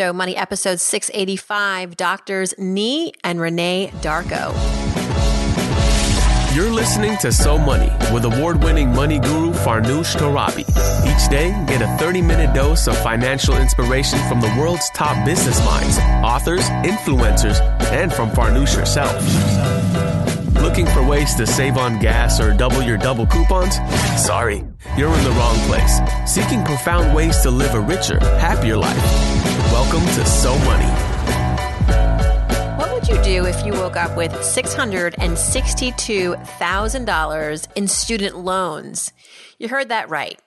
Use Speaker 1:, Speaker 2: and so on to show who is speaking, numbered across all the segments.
Speaker 1: So Money episode 685 Doctors Nii and Renee Darko.
Speaker 2: You're listening to So Money with award winning money guru Farnoosh Torabi. Each day, get a 30 minute dose of financial inspiration from the world's top business minds, authors, influencers, and from Farnoosh herself. Looking for ways to save on gas or double your double coupons? Sorry, you're in the wrong place. Seeking profound ways to live a richer, happier life. Welcome to So Money What
Speaker 1: would you do if you woke up with $662,000 in student loans? You heard that right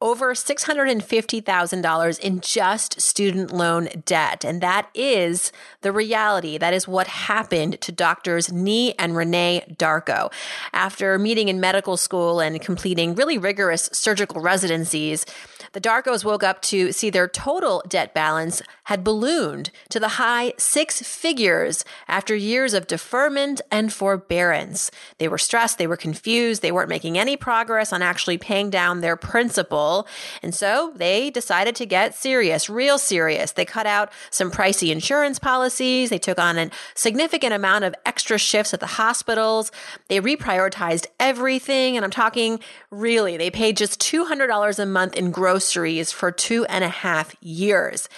Speaker 1: over $650,000 in just student loan debt. And that is the reality. That is what happened to doctors Nii and Renee Darko. After meeting in medical school and completing really rigorous surgical residencies, the Darkos woke up to see their total debt balance had ballooned to the high six figures after years of deferment and forbearance. They were stressed, they were confused, they weren't making any progress on actually paying down their principal. And so they decided to get serious, real serious. They cut out some pricey insurance policies, they took on a significant amount of extra shifts at the hospitals, they reprioritized everything. And I'm talking really, they paid just $200 a month in groceries for two and a half years.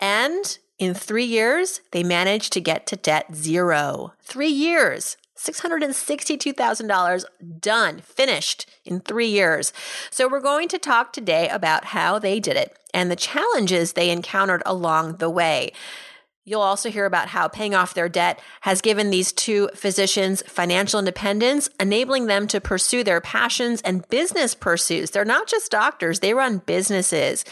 Speaker 1: And in three years, they managed to get to debt zero. Three years. $662,000 done, finished in three years. So, we're going to talk today about how they did it and the challenges they encountered along the way. You'll also hear about how paying off their debt has given these two physicians financial independence, enabling them to pursue their passions and business pursuits. They're not just doctors, they run businesses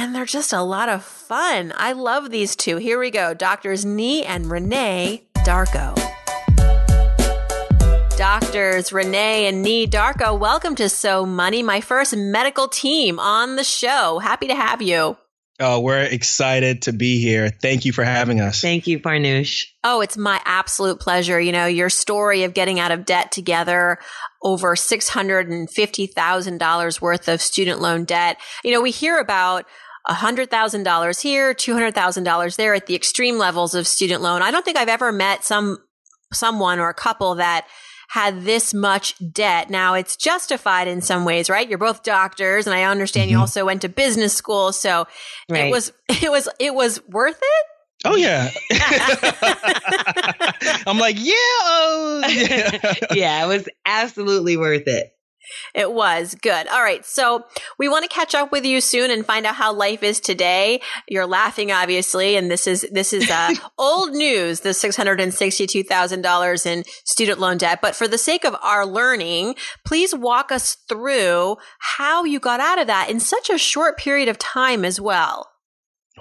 Speaker 1: and they're just a lot of fun. I love these two. Here we go Doctors Nii and Renee Darko. Doctors Renee and Nii Darko, welcome to So Money, my first medical team on the show. Happy to have you.
Speaker 3: Oh, we're excited to be here. Thank you for having us.
Speaker 4: Thank you, Farnoosh.
Speaker 1: Oh, it's my absolute pleasure. You know, your story of getting out of debt together, over $650,000 worth of student loan debt. You know, we hear about $100,000 here, $200,000 there at the extreme levels of student loan. I don't think I've ever met some someone or a couple that had this much debt. Now it's justified in some ways, right? You're both doctors and I understand mm-hmm. you also went to business school, so right. it was it was it was worth it.
Speaker 3: Oh yeah. I'm like, yeah, oh,
Speaker 4: yeah. yeah, it was absolutely worth it.
Speaker 1: It was good. All right. So we want to catch up with you soon and find out how life is today. You're laughing, obviously. And this is, this is, uh, old news, the $662,000 in student loan debt. But for the sake of our learning, please walk us through how you got out of that in such a short period of time as well.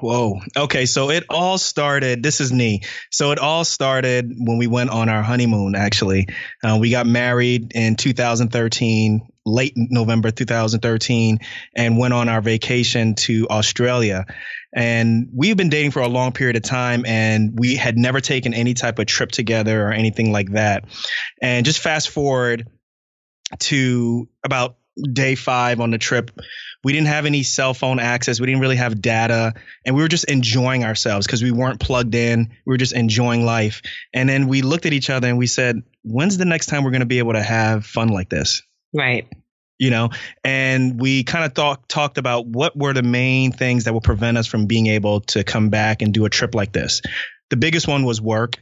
Speaker 3: Whoa. Okay. So it all started. This is me. So it all started when we went on our honeymoon, actually. Uh, we got married in 2013, late November 2013, and went on our vacation to Australia. And we've been dating for a long period of time, and we had never taken any type of trip together or anything like that. And just fast forward to about day five on the trip we didn't have any cell phone access. We didn't really have data. And we were just enjoying ourselves because we weren't plugged in. We were just enjoying life. And then we looked at each other and we said, when's the next time we're going to be able to have fun like this?
Speaker 4: Right.
Speaker 3: You know, and we kind of thought, talked about what were the main things that would prevent us from being able to come back and do a trip like this. The biggest one was work.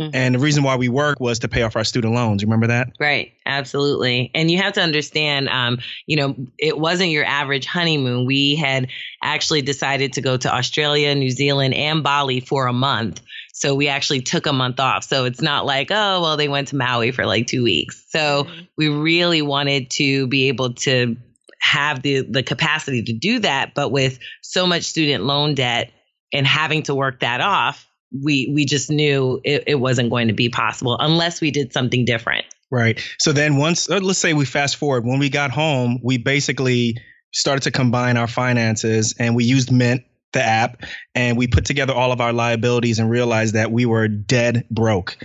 Speaker 3: Mm-hmm. And the reason why we work was to pay off our student loans. Remember that?
Speaker 4: Right. Absolutely. And you have to understand, um, you know, it wasn't your average honeymoon. We had actually decided to go to Australia, New Zealand, and Bali for a month. So we actually took a month off. So it's not like, oh, well, they went to Maui for like two weeks. So mm-hmm. we really wanted to be able to have the the capacity to do that, but with so much student loan debt and having to work that off, we we just knew it, it wasn't going to be possible unless we did something different.
Speaker 3: Right. So then once uh, let's say we fast forward when we got home, we basically started to combine our finances and we used Mint the app and we put together all of our liabilities and realized that we were dead broke.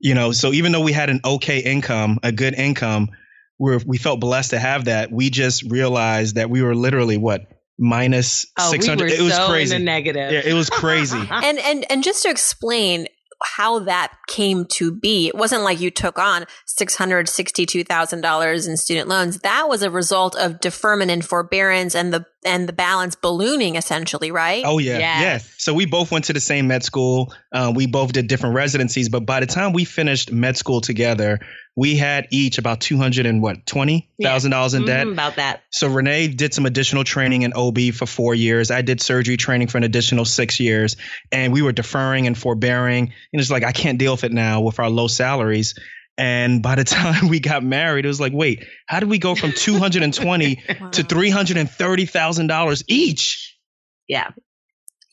Speaker 3: You know, so even though we had an okay income, a good income, we we felt blessed to have that. We just realized that we were literally what minus
Speaker 4: oh,
Speaker 3: 600
Speaker 4: we were
Speaker 3: it was
Speaker 4: so
Speaker 3: crazy
Speaker 4: in the negative.
Speaker 3: yeah, it was crazy
Speaker 1: and and and just to explain how that came to be. It wasn't like you took on $662,000 in student loans. That was a result of deferment and forbearance and the and the balance ballooning essentially, right?
Speaker 3: Oh yeah,
Speaker 4: Yes.
Speaker 3: yeah. So we both went to the same med school. Uh, we both did different residencies, but by the time we finished med school together, we had each about two hundred and what twenty thousand dollars in debt.
Speaker 4: Mhm, about that.
Speaker 3: So Renee did some additional training in OB for four years. I did surgery training for an additional six years, and we were deferring and forbearing. And it's like I can't deal with it now with our low salaries. And by the time we got married, it was like, wait, how did we go from two hundred and twenty
Speaker 1: Wow.
Speaker 3: to three hundred and thirty thousand dollars each?
Speaker 4: Yeah.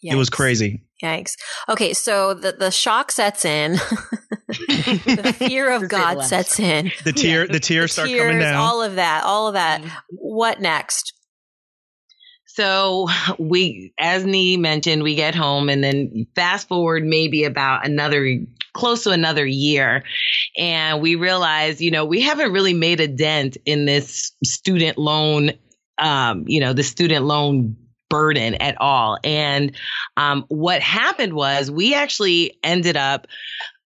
Speaker 3: It was crazy.
Speaker 1: Yikes. Okay, so the the shock sets in. the fear of God sets in.
Speaker 3: The tear, the
Speaker 1: The
Speaker 3: tears start
Speaker 1: tears,
Speaker 3: coming down.
Speaker 1: all of that, all of that.
Speaker 4: Mhm.
Speaker 1: What next?
Speaker 4: So we, as Nii mentioned, we get home and then fast forward maybe about another close to another year. And we realize, you know, we haven't really made a dent in this student loan, um, you know, the student loan burden at all. And um, what happened was we actually ended up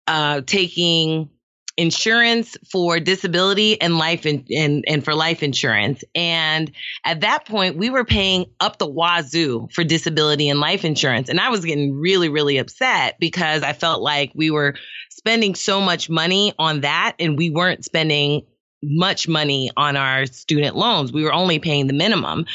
Speaker 4: uh, taking insurance for disability and life in, and, and for life insurance. And at that point, we were paying up the wazoo for disability and life insurance. And I was getting really, really upset because I felt like we were spending so much money on that and we weren't spending much money on our student loans. We were only paying the minimum.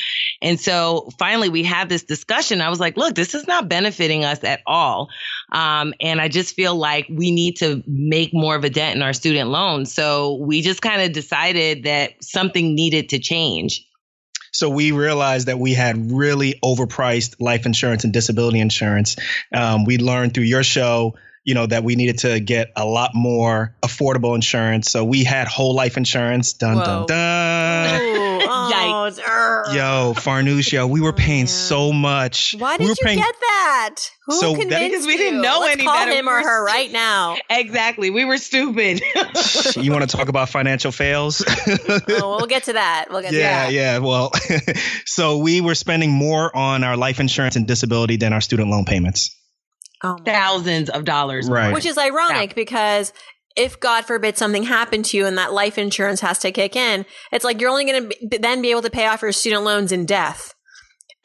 Speaker 4: And so finally we had this discussion. I was like, look, this is not benefiting us at all. Um, and I just feel like we need to make more of a dent in our student loans. So we just kind of decided that something needed to change.
Speaker 3: So we realized that we had really overpriced life insurance and disability insurance. Um, we learned through your show, you know, that we needed to get a lot more affordable insurance. So we had whole life insurance. Dun
Speaker 1: Whoa.
Speaker 3: dun dun.
Speaker 1: Ooh, oh, urgh.
Speaker 3: Yo, Farnoosh, yo, we were
Speaker 1: Oh,
Speaker 3: paying
Speaker 1: man.
Speaker 3: so much.
Speaker 1: Why
Speaker 3: we
Speaker 1: did
Speaker 3: were
Speaker 1: you
Speaker 3: paying,
Speaker 1: get that? Who
Speaker 3: So that-
Speaker 1: convinced
Speaker 4: Because we didn't know
Speaker 1: Let's
Speaker 4: any
Speaker 1: call
Speaker 4: better.
Speaker 1: him or her right now.
Speaker 4: Exactly. We were stupid.
Speaker 3: You want to talk about financial fails?
Speaker 1: oh, we'll get to that. We'll get to
Speaker 3: yeah,
Speaker 1: that.
Speaker 3: yeah. Well, so we were spending more on our life insurance and disability than our student loan payments.
Speaker 1: Oh,
Speaker 4: Thousands of dollars.
Speaker 3: Right.
Speaker 1: Which is ironic because if God forbid something happened to you and that life insurance has to kick in, it's like you're only going to then be able to pay off your student loans in death.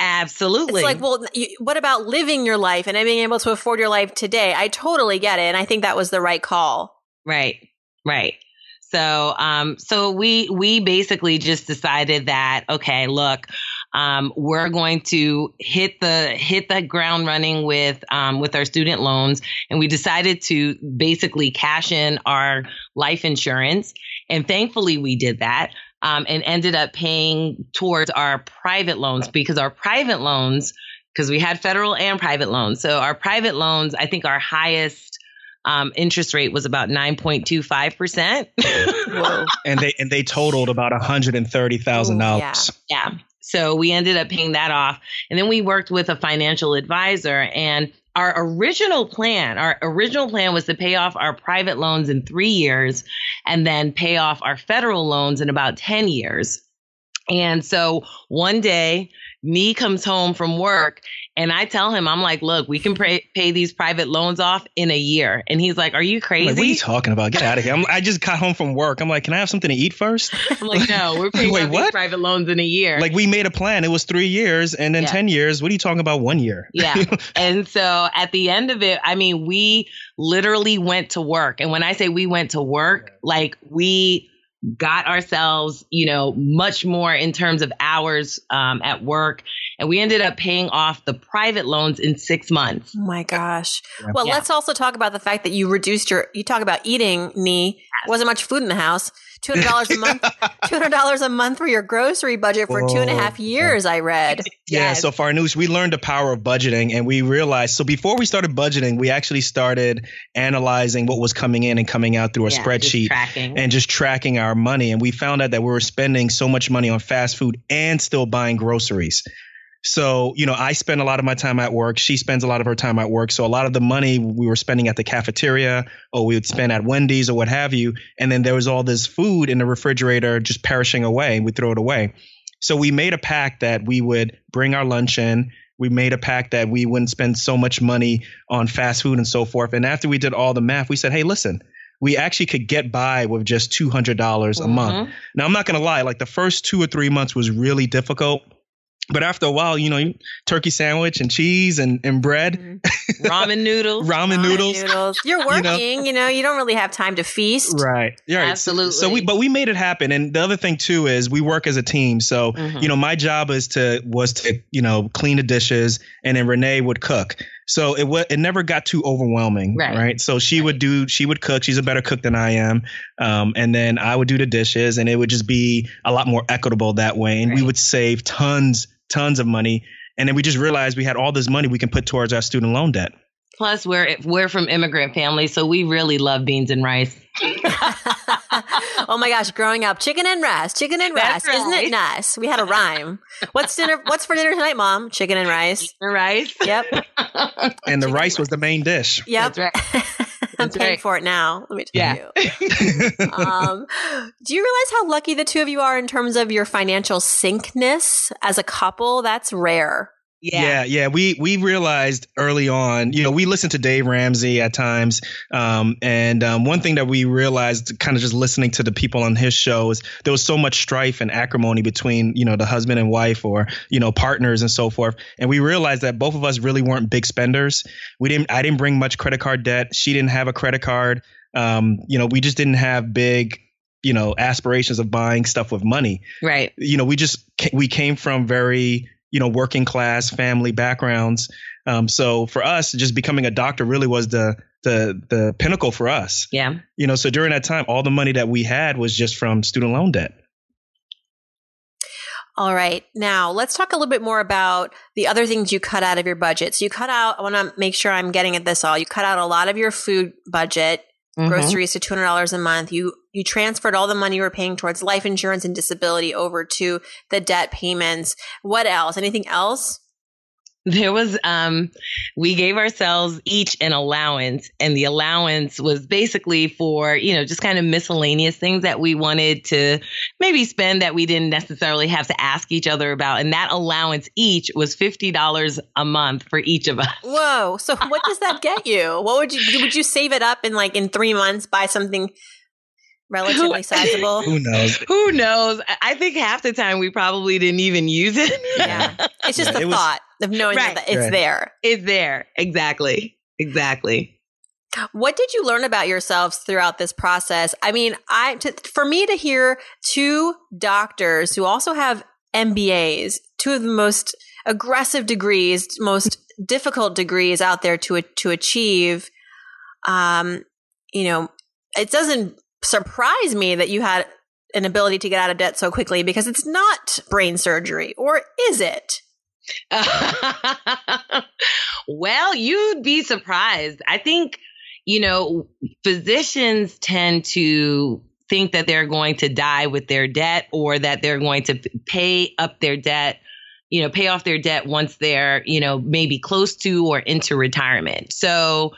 Speaker 4: Absolutely.
Speaker 1: It's like, well, you, what about living your life and being able to afford your life today? I totally get it, and I think that was the right call.
Speaker 4: Right. Right. So um so we we basically just decided that okay, look, um we're going to hit the hit the ground running with um with our student loans and we decided to basically cash in our life insurance and thankfully we did that. Um, and ended up paying towards our private loans because our private loans, because we had federal and private loans. So our private loans, I think our highest um, interest rate was about 9.25%.
Speaker 3: And they and they totaled about hundred and thirty thousand
Speaker 1: Ooh,
Speaker 3: dollars.
Speaker 4: yeah. So we ended up paying that off. And then we worked with a financial advisor and our original plan, our original plan was to pay off our private loans in three years and then pay off our federal loans in about 10 years. And so one day, Nii comes home from work and I tell him, I'm like, look, we can pay, pay these private loans off in a year. And he's like, are you crazy?
Speaker 3: Like, what are you talking about? Get out of here! I'm, I just got home from work. I'm like, can I have something to eat first?
Speaker 4: I'm like, no, we're paying
Speaker 3: Wait, what?
Speaker 4: private loans in a year.
Speaker 3: Like we made a plan. It was three years, and then
Speaker 4: Yeah.
Speaker 3: ten years. What are you talking about? One year?
Speaker 4: Yeah. and so at the end of it, I mean, we literally went to work. And when I say we went to work, like we got ourselves, you know, much more in terms of hours um, at work. And we ended up paying off the private loans in six months.
Speaker 1: Oh my gosh.
Speaker 3: Yeah.
Speaker 1: Well,
Speaker 4: Yeah.
Speaker 1: let's also talk about the fact that you reduced your. You talk about eating. Knee wasn't much food in the house. Two hundred dollars a month. Two hundred dollars a month for your grocery budget for two and a half years. I read.
Speaker 3: Yeah,
Speaker 4: Yes.
Speaker 3: so Farnoosh, we learned the power of budgeting and we realized so before we started budgeting, we actually started analyzing what was coming in and coming out through a
Speaker 4: Yeah, just
Speaker 3: spreadsheet
Speaker 4: tracking.
Speaker 3: and just tracking our money. And we found out that we were spending so much money on fast food and still buying groceries. So, you know, I spend a lot of my time at work. She spends a lot of her time at work. So, a lot of the money we were spending at the cafeteria or we would spend at Wendy's or what have you. And then there was all this food in the refrigerator just perishing away. And we throw it away. So we made a pact that we would bring our lunch in. We made a pact that we wouldn't spend so much money on fast food and so forth. And after we did all the math, we said, hey, listen, we actually could get by with just $200 a month. Mm-hmm. Now, I'm not going to lie, like the first two or three months was really difficult. But after a while, you know, turkey sandwich and cheese and, and bread,
Speaker 4: Mm-hmm. Ramen noodles.
Speaker 3: ramen
Speaker 1: Ramen
Speaker 3: noodles.
Speaker 1: You're
Speaker 3: You know?
Speaker 1: working, you know, you don't really have time to feast.
Speaker 3: Right. Yeah. right. So- So, we, but we made it happen. And the other thing too is we work as a team. So,
Speaker 4: Mhm.
Speaker 3: you know, my job is to was to you know clean the dishes, and then Renee would cook. So it was it never got too overwhelming,
Speaker 4: Right.
Speaker 3: right? So she would do she would cook. She's a better cook than I am, um, and then I would do the dishes, and it would just be a lot more equitable that way, and we would save tons tons of money. And then we just realized we had all this money we can put towards our student loan debt.
Speaker 4: Plus, we're we're from immigrant families, so we really love beans and rice.
Speaker 1: oh my gosh, growing up, chicken and rice, chicken and rice.
Speaker 4: That's
Speaker 1: Isn't it nice? We had a rhyme. What's dinner what's for dinner tonight, mom? Chicken and rice.
Speaker 4: Rice.
Speaker 1: Yep.
Speaker 3: And the
Speaker 1: Chicken
Speaker 3: rice was the main dish.
Speaker 1: Yep.
Speaker 4: That's right.
Speaker 1: I'm
Speaker 4: That's
Speaker 1: paying
Speaker 4: right.
Speaker 1: for it now. Let me tell
Speaker 4: Yeah.
Speaker 1: you. um, do you realize how lucky the two of you are in terms of your financial syncness as a couple? That's rare.
Speaker 3: Yeah. yeah, We we realized early on, you know, we listened to Dave Ramsey at times, um, and um, one thing that we realized, kind of just listening to the people on his show, is there was so much strife and acrimony between, you know, the husband and wife, or you know, partners and so forth. And we realized that both of us really weren't big spenders. We didn't. I didn't bring much credit card debt. She didn't have a credit card. Um, you know, we just didn't have big, you know, aspirations of buying stuff with money
Speaker 4: Right.
Speaker 3: you know, we just we came from very you know working class family backgrounds. Um, so for us, just becoming a doctor really was the the the pinnacle for us.
Speaker 4: Yeah.
Speaker 3: You know, so during that time, all the money that we had was just from student loan debt.
Speaker 1: All right. Now let's talk a little bit more about the other things you cut out of your budget. So you cut out, I want to make sure I'm getting at this all. You cut out a lot of your food budget,
Speaker 4: Mhm.
Speaker 1: groceries to $200 a month. You, you transferred all the money you were paying towards life insurance and disability over to the debt payments. What else? Anything else?
Speaker 4: There was um we gave ourselves each an allowance and the allowance was basically for, you know, just kind of miscellaneous things that we wanted to maybe spend that we didn't necessarily have to ask each other about and that allowance each was $50 a month for each of us.
Speaker 1: Whoa. So what does that get you? What would you, would you save it up in like in three months, buy something relatively sizable?
Speaker 3: Who knows?
Speaker 4: Who knows? I- I think half the time we probably didn't even use it.
Speaker 1: Yeah. It's just
Speaker 3: Yeah,
Speaker 1: the
Speaker 3: it was-
Speaker 1: thought of knowing
Speaker 4: Right.
Speaker 1: that it's
Speaker 3: Right.
Speaker 1: there.
Speaker 4: it's there. Exactly. Exactly.
Speaker 1: What did you learn about yourselves throughout this process? I mean, I to, for me to hear two doctors who also have MBAs, two of the most aggressive degrees, most difficult degrees out there to to achieve. Um, you know, it doesn't surprise me that you had an ability to get out of debt so quickly because it's not brain surgery, or is it?
Speaker 4: well, you'd be surprised. I think, you know, physicians tend to think that they're going to die with their debt or that they're going to pay up their debt, you know, pay off their debt once they're, you know, maybe close to or into retirement. So,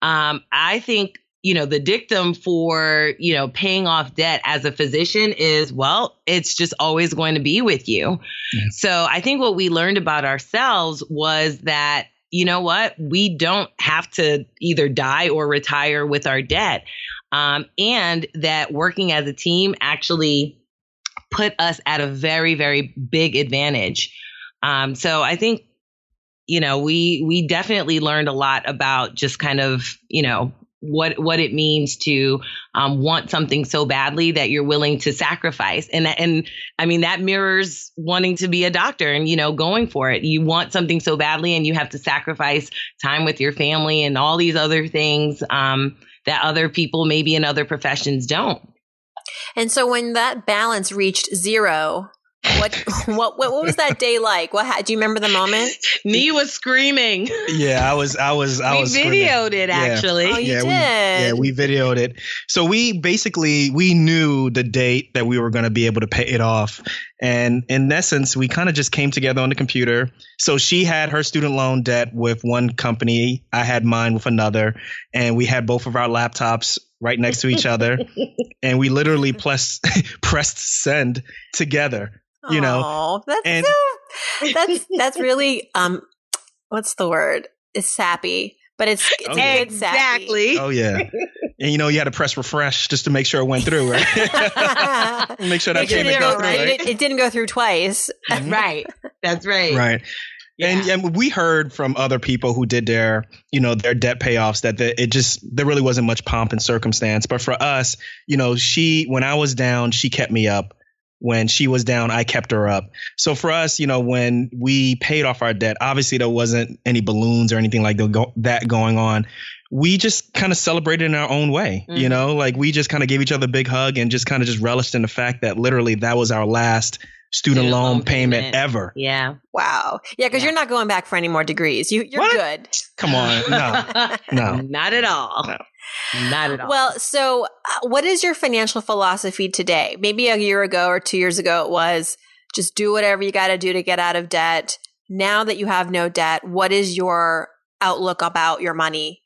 Speaker 4: um, I think you know the dictum for you know paying off debt as a physician is well it's just always going to be with you.
Speaker 3: Yeah.
Speaker 4: so i think what we learned about ourselves was that you know what we don't have to either die or retire with our debt. Um, and that working as a team actually put us at a very very big advantage. Um, so i think you know we we definitely learned a lot about just kind of you know what what it means to um, want something so badly that you're willing to sacrifice. And and I mean that mirrors wanting to be a doctor and you know going for it. You want something so badly and you have to sacrifice time with your family and all these other things um, that other people maybe in other professions don't.
Speaker 1: And so when that balance reached zero, what what what, what was that day like? What ha- do you remember the moment?
Speaker 4: Nii was screaming
Speaker 3: Yeah, I was, I was, I
Speaker 4: we
Speaker 3: was. screaming.
Speaker 4: videoed it
Speaker 3: Yeah.
Speaker 4: actually
Speaker 1: Oh, you
Speaker 3: yeah,
Speaker 1: did.
Speaker 3: we yeah we videoed it. So we basically we knew the date that we were going to be able to pay it off, and in essence, we kind of just came together on the computer. So she had her student loan debt with one company, I had mine with another, and we had both of our laptops right next to each other, and we literally pressed pressed send together. You know.
Speaker 1: Aw, that's
Speaker 3: and-
Speaker 1: so, that's that's really um, what's the word? It's sappy, but it's it's
Speaker 3: Oh,
Speaker 1: a
Speaker 3: yeah.
Speaker 1: sappy.
Speaker 4: Exactly.
Speaker 3: Oh yeah, and you know you had to press refresh just to make sure it went through, right? make sure that
Speaker 1: it didn't,
Speaker 3: goes
Speaker 1: go,
Speaker 3: through,
Speaker 1: it,
Speaker 3: right?
Speaker 1: didn't- it didn't go through twice.
Speaker 3: Mhm.
Speaker 4: Right. That's right.
Speaker 3: Right. And, and we heard from other people who did their, you know, their debt payoffs that the, it just there really wasn't much pomp and circumstance. But for us, you know, she when I was down, she kept me up. When she was down, I kept her up. So for us, you know, when we paid off our debt, obviously there wasn't any balloons or anything like that going on. We just kind of celebrated in our own way, you
Speaker 4: Mhm.
Speaker 3: know, like we just kind of gave each other a big hug and just kind of just relished in the fact that literally that was our last student,
Speaker 4: Student
Speaker 3: loan,
Speaker 4: loan
Speaker 3: payment,
Speaker 4: payment.
Speaker 3: ever.
Speaker 4: Yeah.
Speaker 1: Wow. Yeah, because
Speaker 4: Yeah.
Speaker 1: you're not going back for any more degrees. You you're
Speaker 3: What?
Speaker 1: good.
Speaker 3: Come on, no. No.
Speaker 4: Not at all.
Speaker 3: No.
Speaker 4: Not at all.
Speaker 1: Well, so uh, what is your financial philosophy today? Maybe a year ago or two years ago, it was just do whatever you got to do to get out of debt. Now that you have no debt, what is your outlook about your money?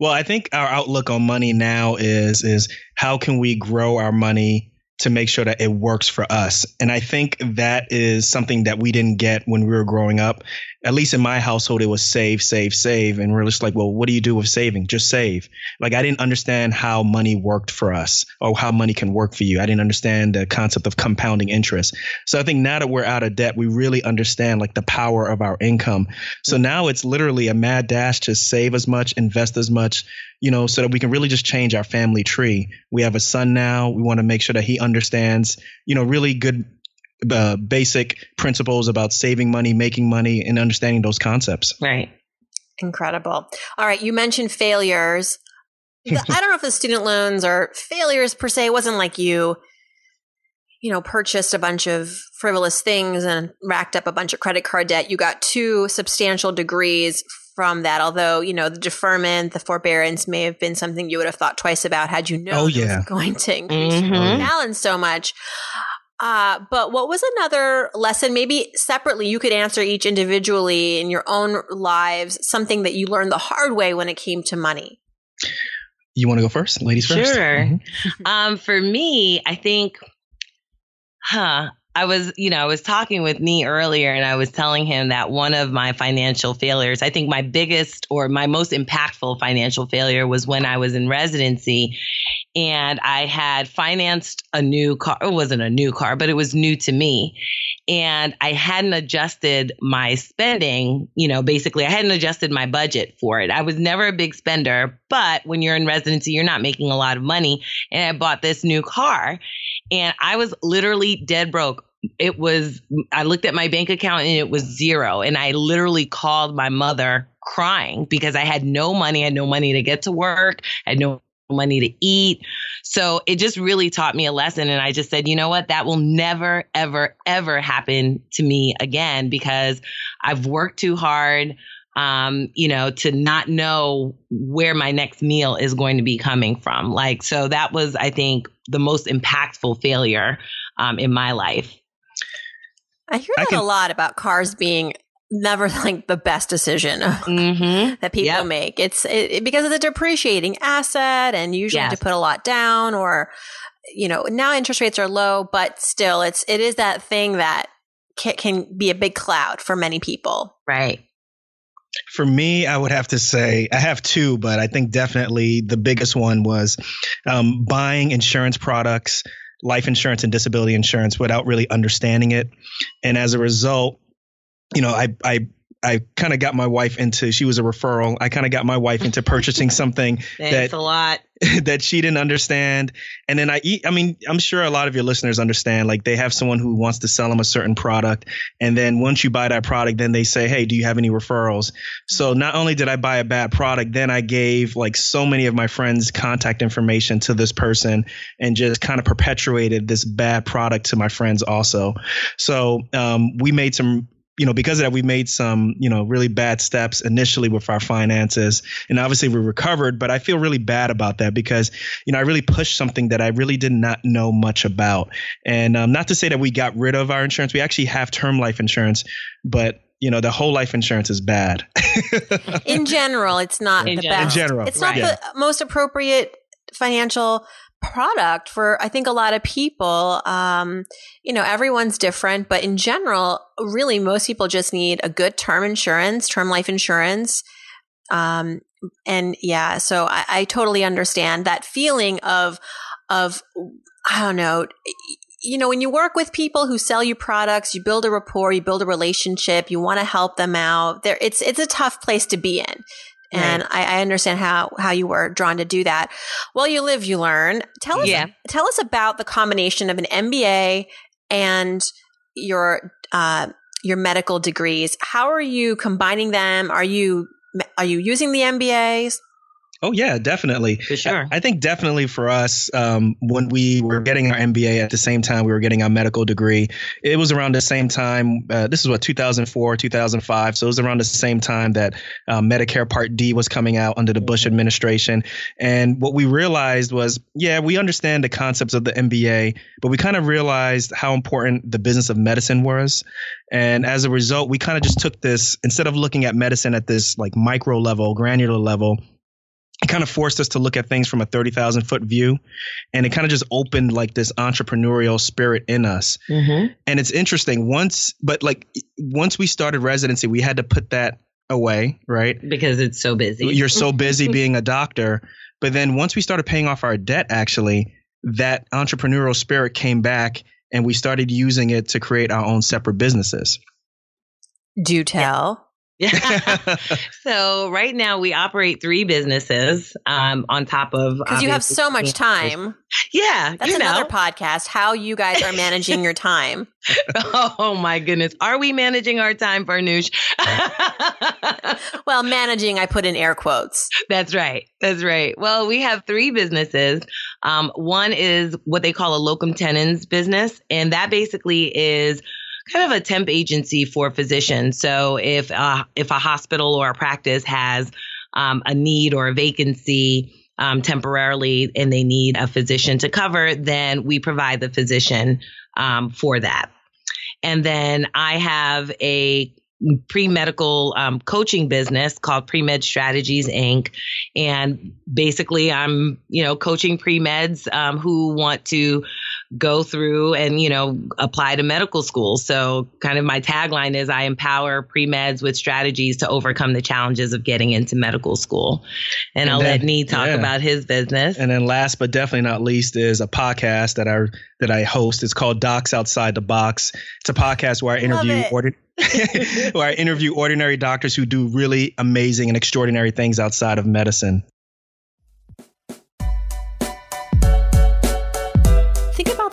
Speaker 3: Well, I think our outlook on money now is is how can we grow our money to make sure that it works for us. And I think that is something that we didn't get when we were growing up. At least in my household, it was save, save, save. And we're just like, well, what do you do with saving? Just save. Like, I didn't understand how money worked for us or how money can work for you. I didn't understand the concept of compounding interest. So I think now that we're out of debt, we really understand like the power of our income. So mm-hmm. now it's literally a mad dash to save as much, invest as much, you know, so that we can really just change our family tree. We have a son now. We want to make sure that he understands, you know, really good uh, basic principles about saving money, making money, and understanding those concepts.
Speaker 4: right.
Speaker 1: Incredible. All right, you mentioned failures. The- I don't know if the student loans are failures per se. It wasn't like you, you know, purchased a bunch of frivolous things and racked up a bunch of credit card debt. You got two substantial degrees from that. Although, you know, the deferment, the forbearance may have been something you would have thought twice about had you known
Speaker 3: Oh,
Speaker 1: it was
Speaker 3: yeah.
Speaker 1: going to increase
Speaker 4: Mhm.
Speaker 1: your balance so much. Uh, but what was another lesson? Maybe separately, you could answer each individually in your own lives, something that you learned the hard way when it came to money.
Speaker 3: You want to go first, ladies first?
Speaker 4: Sure.
Speaker 3: Mhm.
Speaker 4: Um, for me, I think, huh, I was, you know, I was talking with Nii earlier and I was telling him that one of my financial failures, I think my biggest or my most impactful financial failure was when I was in residency and I had financed a new car. It wasn't a new car, but it was new to me. And I hadn't adjusted my spending, you know, basically, I hadn't adjusted my budget for it. I was never a big spender, but when you're in residency, you're not making a lot of money. And I bought this new car and I was literally dead broke. It was, I looked at my bank account and it was zero. And I literally called my mother crying because I had no money. I had no money to get to work. I had no money to eat. So it just really taught me a lesson. And I just said, you know what? That will never, ever, ever happen to me again because I've worked too hard. Um, you know, to not know where my next meal is going to be coming from. Like, so that was, I think, the most impactful failure um, in my life.
Speaker 1: I hear
Speaker 3: I
Speaker 1: that
Speaker 3: can-
Speaker 1: a lot about cars being never like the best decision
Speaker 4: Mm-hmm.
Speaker 1: that people
Speaker 4: Yep.
Speaker 1: make. It's it, it- because it's a depreciating asset and you usually have
Speaker 4: Yes.
Speaker 1: to put a lot down or you know, now interest rates are low, but still it's it is that thing that can, can be a big cloud for many people.
Speaker 4: Right.
Speaker 3: For me, I would have to say I have two, but I think definitely the biggest one was um, buying insurance products, life insurance and disability insurance, without really understanding it, and as a result, you know, I I I kind of got my wife into. She was a referral. I kind of got my wife into purchasing something
Speaker 4: Thanks
Speaker 3: That-
Speaker 4: a lot.
Speaker 3: that she didn't understand. And then I eat, I mean, I'm sure a lot of your listeners understand, like they have someone who wants to sell them a certain product. And then once you buy that product, then they say, Hey, do you have any referrals? So not only did I buy a bad product, then I gave like so many of my friends contact information to this person and just kind of perpetuated this bad product to my friends also. So um, we made some you know, because of that, we made some, you know, really bad steps initially with our finances. And obviously we recovered, but I feel really bad about that because, you know, I really pushed something that I really did not know much about. And um, not to say that we got rid of our insurance, we actually have term life insurance, but you know, the whole life insurance is bad.
Speaker 1: In general, it's not
Speaker 4: In
Speaker 1: the
Speaker 4: general.
Speaker 1: best.
Speaker 3: In general,
Speaker 1: it's not
Speaker 3: right.
Speaker 1: the most appropriate financial product for I think a lot of people. Um, you know, everyone's different, but in general, really most people just need a good term insurance, term life insurance. Um, and yeah, so I, I totally understand that feeling of of I don't know. You know, when you work with people who sell you products, you build a rapport, you build a relationship, you want to help them out. There, it's it's a tough place to be in. And right. I, I, understand how, how you were drawn to do that. Well, you live, you learn. Tell us, yeah. tell us about the combination of an MBA and your, uh, your medical degrees. How are you combining them? Are you, are you using the MBAs?
Speaker 3: Oh yeah, definitely.
Speaker 4: For sure.
Speaker 3: I, think definitely for us, um, when we were getting our MBA at the same time we were getting our medical degree, it was around the same time. Uh, this is what 2004, 2005. So it was around the same time that uh, Medicare Part D was coming out under the Bush administration. And what we realized was, yeah, we understand the concepts of the MBA, but we kind of realized how important the business of medicine was. And as a result, we kind of just took this instead of looking at medicine at this like micro level, granular level it kind of forced us to look at things from a 30,000 foot view. And it kind of just opened like this entrepreneurial spirit in us. Mm-hmm. And it's interesting once, but like once we started residency, we had to put that away, right?
Speaker 4: Because it's so busy.
Speaker 3: You're so busy being a doctor. But then once we started paying off our debt, actually, that entrepreneurial spirit came back and we started using it to create our own separate businesses.
Speaker 1: Do tell.
Speaker 4: so right now we operate three businesses um, on top of
Speaker 1: because you have so much time.
Speaker 4: Yeah,
Speaker 1: that's another know. podcast. How you guys are managing your time?
Speaker 4: oh my goodness, are we managing our time, Farnoosh?
Speaker 1: well, managing, I put in air quotes.
Speaker 4: That's right. That's right. Well, we have three businesses. Um, one is what they call a locum tenens business, and that basically is kind of a temp agency for physicians. So if uh, if a hospital or a practice has um, a need or a vacancy um, temporarily and they need a physician to cover, then we provide the physician um, for that. And then I have a pre-medical um, coaching business called Pre-Med Strategies Inc. And basically, I'm you know coaching pre-meds um, who want to go through and, you know, apply to medical school. So kind of my tagline is I empower pre-meds with strategies to overcome the challenges of getting into medical school. And, and I'll then, let Nii talk yeah. about his business.
Speaker 3: And then last but definitely not least is a podcast that I that I host. It's called Docs Outside the Box. It's a podcast where I interview ordi- where I interview ordinary doctors who do really amazing and extraordinary things outside of medicine.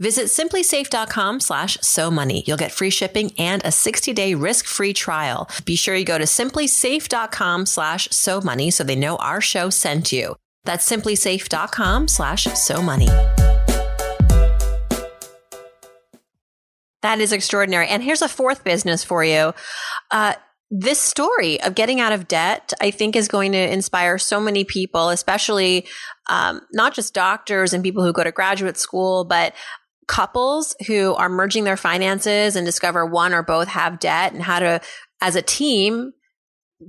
Speaker 1: Visit simplisafe.com slash so money. You'll get free shipping and a 60 day risk free trial. Be sure you go to simplisafe.com slash so money so they know our show sent you. That's simplisafe.com slash so money. That is extraordinary. And here's a fourth business for you. Uh, this story of getting out of debt, I think, is going to inspire so many people, especially um, not just doctors and people who go to graduate school, but couples who are merging their finances and discover one or both have debt and how to, as a team,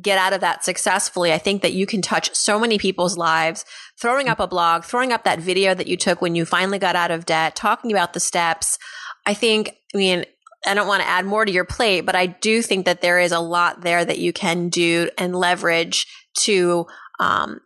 Speaker 1: get out of that successfully. I think that you can touch so many people's lives. Throwing up a blog, throwing up that video that you took when you finally got out of debt, talking about the steps. I think, I mean, I don't want to add more to your plate, but I do think that there is a lot there that you can do and leverage to um,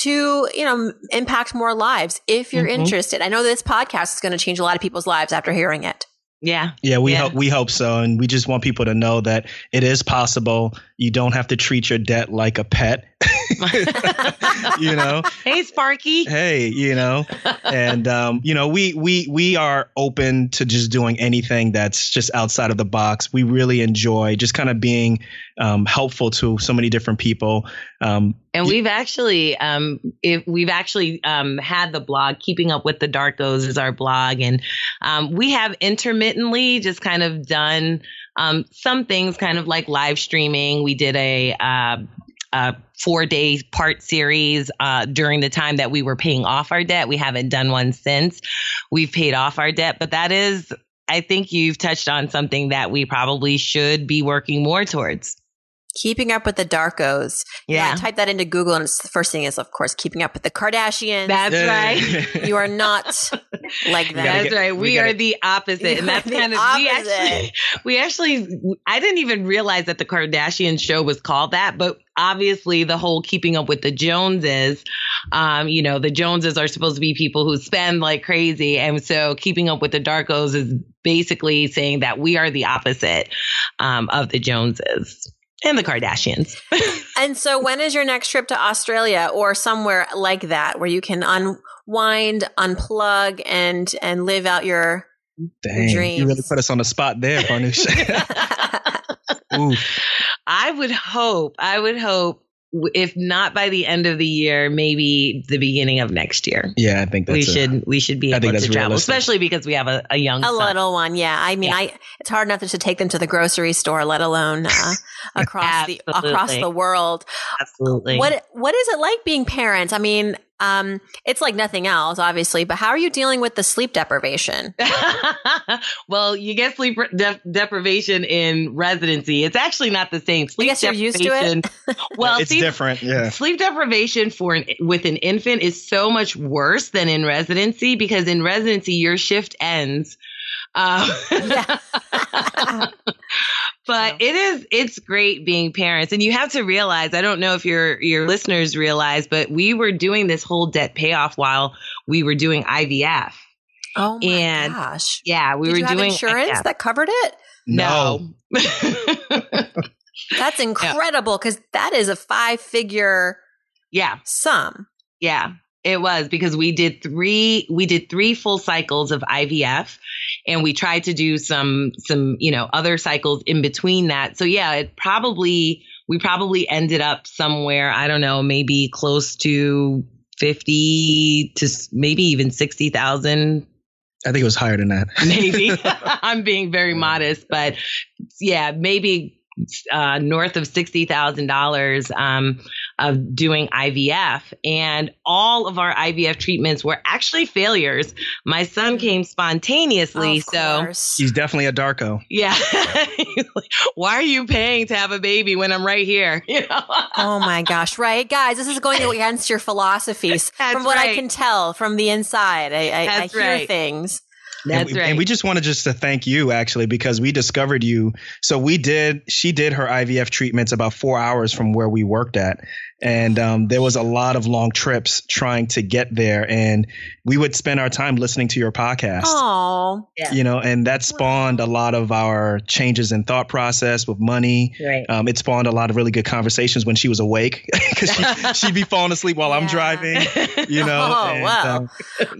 Speaker 1: to, you know, impact more lives if you're mm-hmm. interested. I know this podcast is going to change a lot of people's lives after hearing it.
Speaker 4: Yeah.
Speaker 3: Yeah, we
Speaker 4: yeah.
Speaker 3: hope we hope so and we just want people to know that it is possible. You don't have to treat your debt like a pet. you know,
Speaker 4: hey Sparky.
Speaker 3: hey, you know, and um, you know, we we we are open to just doing anything that's just outside of the box. We really enjoy just kind of being um, helpful to so many different people. Um,
Speaker 4: and we've actually, um, if we've actually um, had the blog, Keeping Up with the Darkos is our blog, and um, we have intermittently just kind of done um, some things, kind of like live streaming. We did a uh, a four day part series uh, during the time that we were paying off our debt. We haven't done one since we've paid off our debt, but that is, I think you've touched on something that we probably should be working more towards.
Speaker 1: Keeping up with the Darkos.
Speaker 4: Yeah.
Speaker 1: yeah. Type that into Google, and it's the first thing is, of course, keeping up with the Kardashians.
Speaker 4: That's right.
Speaker 1: you are not like that.
Speaker 4: That's
Speaker 3: get-
Speaker 4: right.
Speaker 3: we
Speaker 4: We,
Speaker 3: gotta-
Speaker 4: are the opposite, and that's kind of we actually we actually I didn't even realize that the Kardashian show was called that, but obviously the whole keeping up with the Joneses, um, you know, the Joneses are supposed to be people who spend like crazy, and so keeping up with the Darkos is basically saying that we are the opposite um, of the Joneses and the Kardashians.
Speaker 1: And so, when is your next trip to Australia or somewhere like that where you can unwind, unplug, and and live out your?
Speaker 3: Dang, you really put us on the spot there, Farnoosh. Ooh,
Speaker 4: I would hope, I would hope, w- if not by the end of the year, maybe the beginning of next year.
Speaker 3: yeah, I think that's
Speaker 4: we
Speaker 3: a-
Speaker 4: should we should be able to travel,
Speaker 3: realistic.
Speaker 4: especially because we have a, a young
Speaker 1: a
Speaker 4: son.
Speaker 1: little one, yeah. I mean,
Speaker 4: Yeah.
Speaker 1: I it's hard enough to take them to the grocery store, let alone uh, across the across the world.
Speaker 4: Absolutely.
Speaker 1: What what is it like being parents? I mean, um, it's like nothing else, obviously. But how are you dealing with the sleep deprivation?
Speaker 4: well, you get sleep de- deprivation in residency. It's actually not the same. Sleep
Speaker 1: guess you're used to it.
Speaker 4: deprivation- well,
Speaker 3: it's
Speaker 4: see,
Speaker 3: different. Yeah.
Speaker 4: Sleep deprivation for an, with an infant is so much worse than in residency because in residency your shift ends. Uh,
Speaker 1: Yeah.
Speaker 4: but it is it's great being parents and you have to realize i don't know if your your listeners realize but we were doing this whole debt payoff while we were doing ivf
Speaker 1: Oh my
Speaker 4: And
Speaker 1: gosh!
Speaker 4: yeah we
Speaker 1: Did
Speaker 4: were
Speaker 1: you have
Speaker 4: doing
Speaker 1: insurance
Speaker 4: IVF.
Speaker 1: that covered it?
Speaker 3: No.
Speaker 1: That's incredible because that is a five figure
Speaker 4: yeah
Speaker 1: sum.
Speaker 4: Yeah, it was because we did three we did three full cycles of IVF and we tried to do some some, you know, other cycles in between that. So yeah, it probably we probably ended up somewhere, I don't know, maybe close to 50 to maybe even 60,000
Speaker 3: I think it was higher than that.
Speaker 4: maybe. I'm being very modest, but yeah, maybe uh, north of sixty thousand dollars um, of doing IVF, and all of our IVF treatments were actually failures. My son came spontaneously,
Speaker 1: Of
Speaker 4: so
Speaker 1: course.
Speaker 3: He's definitely a Darko.
Speaker 4: yeah. Why are you paying to have a baby when I'm right here? You know.
Speaker 1: Oh my gosh, right, guys, this is going against your philosophies.
Speaker 4: That's
Speaker 1: from what I can tell from the inside, I, I, I hear
Speaker 4: right.
Speaker 1: things.
Speaker 4: That's
Speaker 3: and, we-
Speaker 4: right.
Speaker 3: And we just wanted just to thank you actually because we discovered you. So we did. She did her IVF treatments about four hours from where we worked at, and um, there was a lot of long trips trying to get there. And we would spend our time listening to your podcast.
Speaker 1: Oh,
Speaker 4: Yeah.
Speaker 3: You know, and that spawned a lot of our changes in thought process with money.
Speaker 4: right.
Speaker 3: Um, it spawned a lot of really good conversations when she was awake because she, she'd be falling asleep while I'm driving. You know,
Speaker 1: Oh,
Speaker 3: and,
Speaker 1: wow.
Speaker 3: um,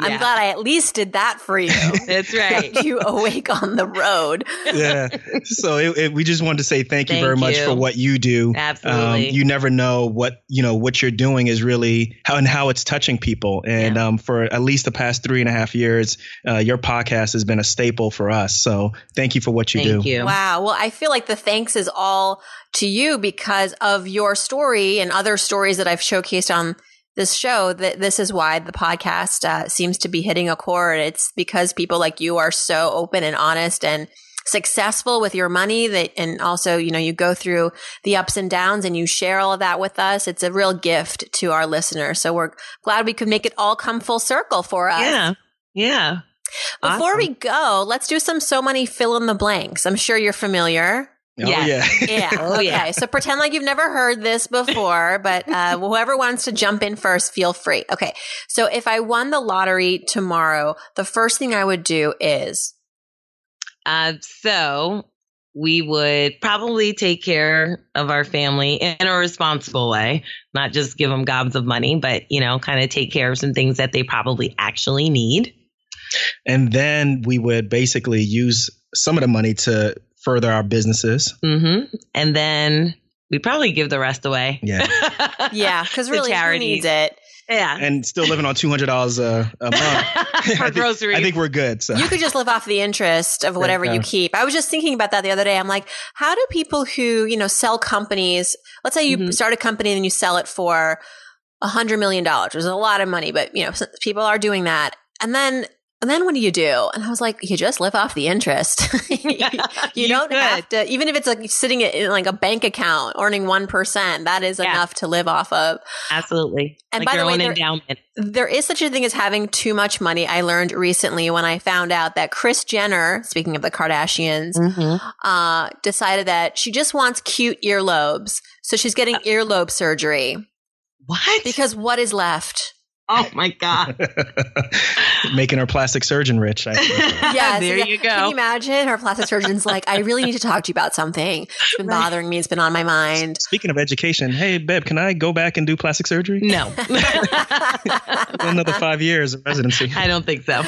Speaker 1: I'm glad I at least did that for you.
Speaker 4: That's right.
Speaker 1: Kept you awake on the road.
Speaker 3: yeah. So it, it, we just wanted to say thank you
Speaker 4: Thank
Speaker 3: very much
Speaker 4: you.
Speaker 3: for what you do.
Speaker 4: Absolutely.
Speaker 3: Um, you never know what you know what you're doing is really how and how it's touching people. And
Speaker 4: Yeah.
Speaker 3: um, for at least the past three and a half years, uh, your podcast has been a staple for us. So thank you for what you do.
Speaker 4: Thank
Speaker 3: do.
Speaker 4: you.
Speaker 1: Wow. Well, I feel like the thanks is all to you because of your story and other stories that I've showcased on this show. That this is why the podcast uh, seems to be hitting a chord. It's because people like you are so open and honest and successful with your money that and also you know you go through the ups and downs and you share all of that with us it's a real gift to our listeners so we're glad we could make it all come full circle for us
Speaker 4: Yeah. Yeah.
Speaker 1: before
Speaker 4: Awesome.
Speaker 1: we go let's do some So Money fill in the blanks i'm sure you're familiar
Speaker 3: Oh
Speaker 4: Yes.
Speaker 3: yeah.
Speaker 1: yeah.
Speaker 4: Oh,
Speaker 1: okay.
Speaker 4: yeah.
Speaker 1: So pretend like you've never heard this before, but uh, whoever wants to jump in first, feel free. Okay. So if I won the lottery tomorrow, the first thing I would do is
Speaker 4: Uh, so we would probably take care of our family in a responsible way, not just give them gobs of money, but, you know, kind of take care of some things that they probably actually need.
Speaker 3: And then we would basically use some of the money to further our businesses.
Speaker 4: Mm-hmm. And then we probably give the rest away.
Speaker 3: Yeah.
Speaker 1: Yeah, because
Speaker 4: To
Speaker 1: really, who
Speaker 4: charities.
Speaker 1: needs it?
Speaker 4: Yeah.
Speaker 3: And still living on $200 a, a month. I
Speaker 4: For
Speaker 3: think-
Speaker 4: groceries.
Speaker 3: I think we're good. So.
Speaker 1: You could just live off the interest of whatever you
Speaker 3: yeah.
Speaker 1: keep. I was just thinking about that the other day. I'm like, how do people who, you know, sell companies, let's say you
Speaker 4: Mhm.
Speaker 1: start a company and you sell it for a hundred million dollars, which is a lot of money, but you know, people are doing that. And then, and then what do you do? And I was like, you just live off the interest. you,
Speaker 4: You
Speaker 1: don't
Speaker 4: could.
Speaker 1: have to, even if it's like sitting in like a bank account earning 1%, that is
Speaker 4: Yeah.
Speaker 1: enough to live off of.
Speaker 4: Absolutely.
Speaker 1: And
Speaker 4: like
Speaker 1: by the way, there- There is such a thing as having too much money. I learned recently when I found out that Kris Jenner, speaking of the Kardashians,
Speaker 4: Mm-hmm.
Speaker 1: uh, decided that she just wants cute earlobes. So she's getting earlobe surgery
Speaker 4: What?
Speaker 1: because what is left?
Speaker 4: Oh my God.
Speaker 3: Making our plastic surgeon rich. I think.
Speaker 1: Yes,
Speaker 4: there
Speaker 1: yeah.
Speaker 4: you go.
Speaker 1: Can you imagine her plastic surgeon's like, I really need to talk to you about something. It's been
Speaker 4: Right.
Speaker 1: bothering me. It's been on my mind.
Speaker 3: Speaking of education, hey, babe, can I go back and do plastic surgery?
Speaker 4: no.
Speaker 3: Another five years of residency.
Speaker 4: I don't think so.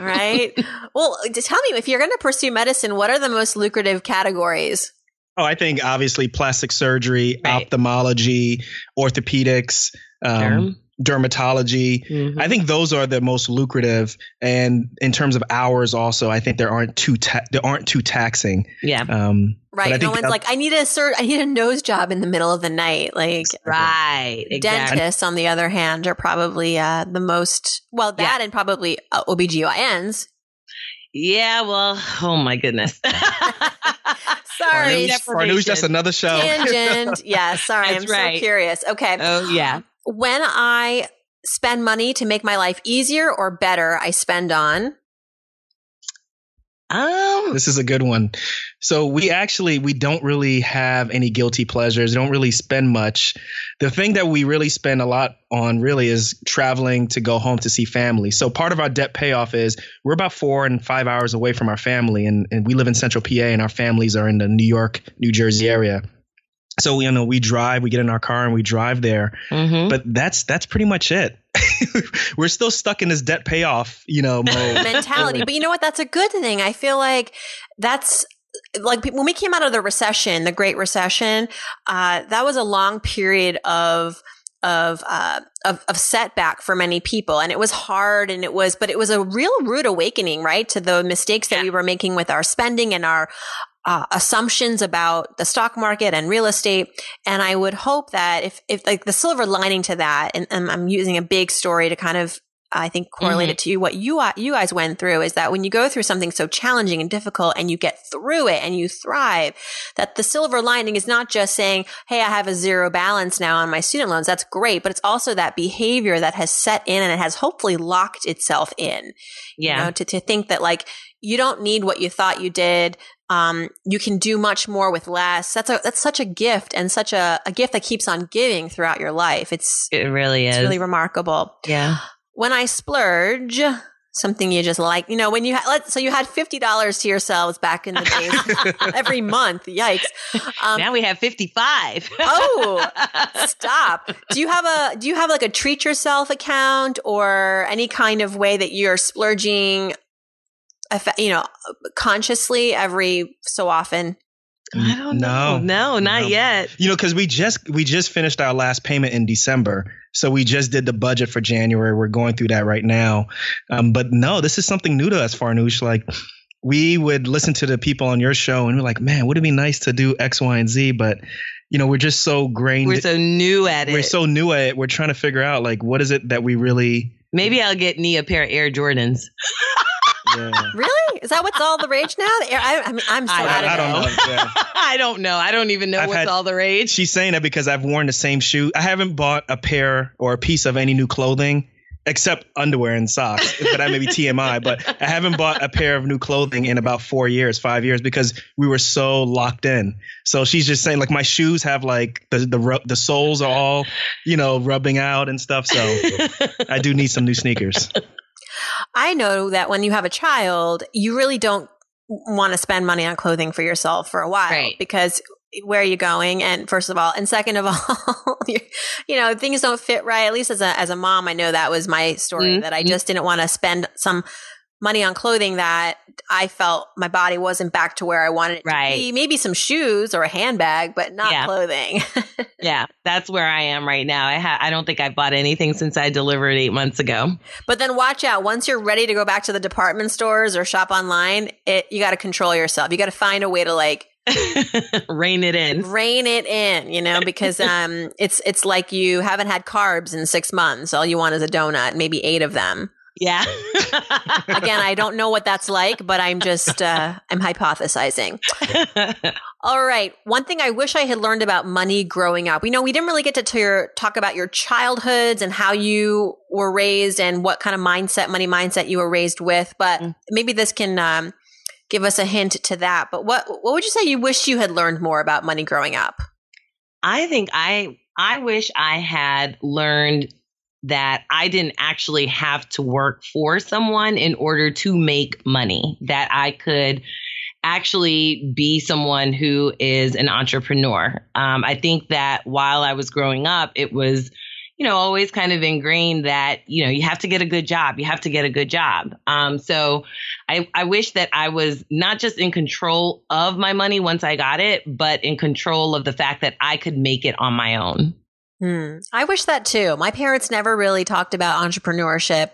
Speaker 1: right? Well, just tell me if you're going to pursue medicine, what are the most lucrative categories?
Speaker 3: Oh, I think obviously plastic surgery,
Speaker 4: Right.
Speaker 3: ophthalmology, orthopedics, um,
Speaker 4: Derm.
Speaker 3: Dermatology.
Speaker 4: Mhm.
Speaker 3: I think those are the most lucrative, and in terms of hours, also, I think there aren't too ta- they aren't too taxing.
Speaker 4: Yeah.
Speaker 3: Um,
Speaker 1: Right. No one's
Speaker 3: the-
Speaker 1: like, I need a sur- I need a nose job in the middle of the night. Like
Speaker 4: Right. Exactly.
Speaker 1: dentists, on the other hand, are probably uh, the most well
Speaker 4: Yeah.
Speaker 1: that and probably uh, OBGYNs.
Speaker 4: Yeah. Well, oh my goodness.
Speaker 1: Sorry,
Speaker 3: Farnoosh, Farnoosh, that's another show.
Speaker 1: tangent. yeah, sorry,
Speaker 4: That's
Speaker 1: I'm so curious. Okay,
Speaker 4: Oh, yeah.
Speaker 1: When I spend money to make my life easier or better, I spend on.
Speaker 4: Um,
Speaker 3: This is a good one. So we actually we don't really have any guilty pleasures. Don't really spend much. The thing that we really spend a lot on really is traveling to go home to see family. So part of our debt payoff is we're about four and five hours away from our family, and, and we live in Central PA, and our families are in the New York, New Jersey area. So you know we drive, we get in our car, and we drive there.
Speaker 4: mhm.
Speaker 3: But that's that's pretty much it. we're still stuck in this debt payoff, you know, mode.
Speaker 1: mentality. but you know what? That's a good thing. I feel like that's like when we came out of the recession, the Great Recession, uh, that was a long period of of, uh, of of setback for many people, and it was hard, and it was, but it was a real rude awakening, right, to the mistakes that we were making with our spending and our uh, assumptions about the stock market and real estate. And I would hope that if, if like the silver lining to that, and, and I'm using a big story to kind of, I think correlate it to what you, you guys went through is that when you go through something so challenging and difficult and you get through it and you thrive, that the silver lining is not just saying, Hey, I have a zero balance now on my student loans. That's great. But it's also that behavior that has set in and it has hopefully locked itself in
Speaker 4: yeah.
Speaker 1: you know, to, to think that like you don't need what you thought you did. Um, you can do much more with less. That's a, that's such a gift and such a, a gift that keeps on giving throughout your life. It's,
Speaker 4: it really is.
Speaker 1: really remarkable.
Speaker 4: yeah.
Speaker 1: When I splurge, something you just like, you know, when you had, let so you had $50 to yourselves back in the days every month. Yikes. Um,
Speaker 4: now we have 55.
Speaker 1: oh, stop. Do you have a do you have like a treat yourself account or any kind of way that you're splurging you know consciously every so often?
Speaker 4: I don't know. No, not
Speaker 3: No.
Speaker 4: yet.
Speaker 3: You know, because we just we just finished our last payment in December, so we just did the budget for January. We're going through that right now. Um, but no, this is something new to us, Farnoosh. Like we would listen to the people on your show, and we're like, man, would it be nice to do X, Y, and Z? But you know, we're just so grained.
Speaker 4: We're so new at it.
Speaker 3: we're so new at it. We're trying to figure out like what is it that we really.
Speaker 4: Maybe I'll get me a pair of Air Jordans.
Speaker 3: Yeah.
Speaker 1: Really? Is that what's all the rage now? I, I mean, I'm so
Speaker 4: I-
Speaker 1: out of
Speaker 3: I don't know. Yeah.
Speaker 4: I don't know. I don't even know
Speaker 3: I've
Speaker 4: what's
Speaker 3: had-
Speaker 4: all the rage.
Speaker 3: She's saying that because I've worn the same shoe. I haven't bought a pair or a piece of any new clothing except underwear and socks. but that may be TMI. But I haven't bought a pair of new clothing in about four years, five years, because we were so locked in. So she's just saying like my shoes have like the the the soles are all you know rubbing out and stuff. So I do need some new sneakers.
Speaker 1: I know that when you have a child, you really don't want to spend money on clothing for yourself for a while
Speaker 4: Right.
Speaker 1: because where are you going? And first of all, and second of all, you know, things don't fit right. At least as a, as a mom, I know that was my story
Speaker 4: Mhm.
Speaker 1: that I just didn't want to spend some money on clothing that I felt my body wasn't back to where I wanted it
Speaker 4: Right.
Speaker 1: to be. Maybe some shoes or a handbag, but not
Speaker 4: Yeah.
Speaker 1: clothing.
Speaker 4: Yeah, that's where I am right now. I ha- I don't think I've bought anything since I delivered eight months ago.
Speaker 1: But then watch out. Once you're ready to go back to the department stores or shop online, it you got to control yourself. You got to find a way to like
Speaker 4: Rein it in.
Speaker 1: rein it in, you know, because um it's it's like you haven't had carbs in 6 months. All you want is a donut, maybe 8 of them.
Speaker 4: Yeah.
Speaker 1: Again, I don't know what that's like, but I'm just uh I'm hypothesizing. All right. One thing I wish I had learned about money growing up. We know we didn't really get to t- your, talk about your childhoods and how you were raised and what kind of mindset, money mindset you were raised with. But
Speaker 4: Mm.
Speaker 1: maybe this can um, give us a hint to that. But what what would you say you wish you had learned more about money growing up?
Speaker 4: I think I I wish I had learned that I didn't actually have to work for someone in order to make money. That I could actually be someone who is an entrepreneur. Um, I think that while I was growing up, it was you know always kind of ingrained that you know you have to get a good job you have to get a good job um, so I, I wish that i was not just in control of my money once i got it but in control of the fact that i could make it on my own
Speaker 1: Hmm. I wish that too. My parents never really talked about entrepreneurship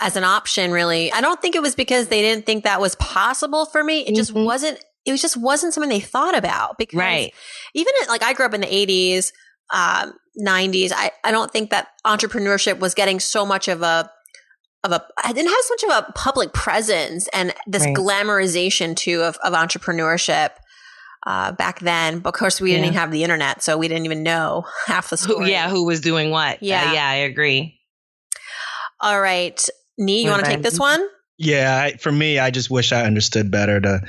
Speaker 1: as an option, really. I don't think it was because they didn't think that was possible for me. It just
Speaker 4: Mhm.
Speaker 1: wasn't, it was just wasn't something they thought about because
Speaker 4: right
Speaker 1: even at, like I grew up in the 80s, um, 90s. I, I don't think that entrepreneurship was getting so much of a, of a, I didn't have so much of a public presence and this
Speaker 4: Right.
Speaker 1: glamorization too of, of entrepreneurship. Uh, back then, but of course, we didn't even have the internet, so we didn't even know half the
Speaker 4: who,
Speaker 1: story.
Speaker 4: yeah who was doing what
Speaker 1: Yeah.
Speaker 4: Uh, yeah i agree
Speaker 1: All right. Nii, you want to take this one?
Speaker 3: Yeah, I, for me, I just wish I understood better the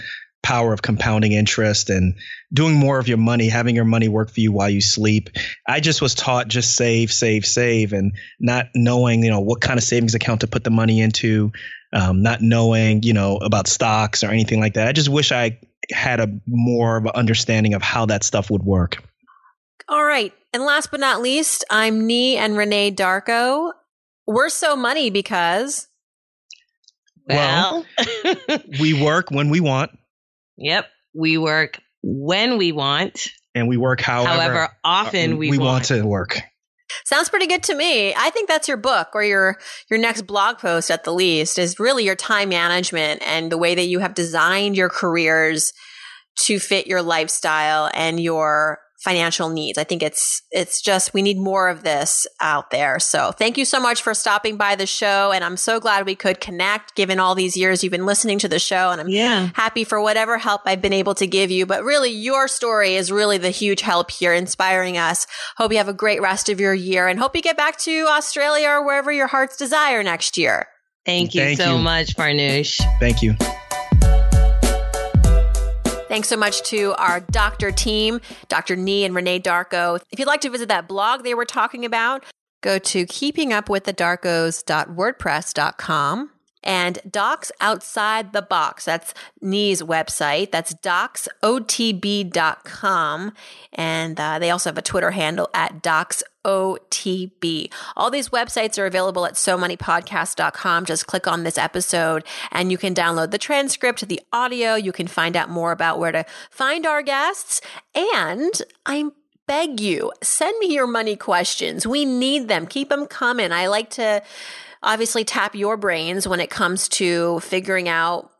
Speaker 3: power of compounding interest and doing more of your money, having your money work for you while you sleep. I just was taught just save, save, save, and not knowing, you know, what kind of savings account to put the money into, um, not knowing, you know, about stocks or anything like that. I just wish I had a more of an understanding of how that stuff would work.
Speaker 1: All right. And last but not least, I'm Nii and Renée Darko. We're so money because
Speaker 4: well,
Speaker 3: We work when we want,
Speaker 4: yep we work when we want
Speaker 3: and we work however,
Speaker 4: however often uh, we,
Speaker 3: we
Speaker 4: want.
Speaker 3: want to work.
Speaker 1: Sounds pretty good to me. I think that's your book or your your next blog post at the least is really your time management and the way that you have designed your careers to fit your lifestyle and your financial needs. I think it's it's just we need more of this out there. So, thank you so much for stopping by the show and I'm so glad we could connect given all these years you've been listening to the show and I'm
Speaker 4: yeah
Speaker 1: happy for whatever help I've been able to give you. But really, your story is really the huge help here, inspiring us. Hope you have a great rest of your year and hope you get back to Australia or wherever your heart's desire next year.
Speaker 4: thank you
Speaker 3: Thank
Speaker 4: so
Speaker 3: you.
Speaker 4: much farnoosh
Speaker 3: Thank you.
Speaker 1: Thanks so much to our doctor team, Dr. Nii and Renée Darko. If you'd like to visit that blog they were talking about, go to keepingupwiththedarkos.wordpress.com and Docs Outside the Box. That's Nii's website. That's docsotb.com. And uh, they also have a Twitter handle at docsotb. All these websites are available at somoneypodcast.com. Just click on this episode and you can download the transcript, the audio. You can find out more about where to find our guests. And I'm beg you, send me your money questions. We need them. Keep them coming. I like to obviously tap your brains when it comes to figuring out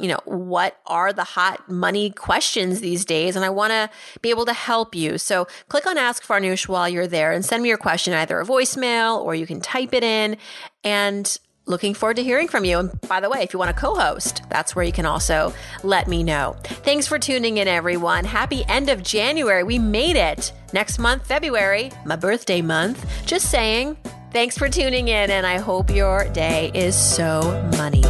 Speaker 1: you know what are the hot money questions these days and i want to be able to help you. So click on ask farnoosh while you're there and send me your question either a voicemail or you can type it in. And looking forward to hearing from you. And by the way if you want to co-host that's where you can also let me know. Thanks for tuning in everyone. Happy end of january. We made it. Next month february my birthday month. Just saying Thanks for tuning in, and I hope your day is so money.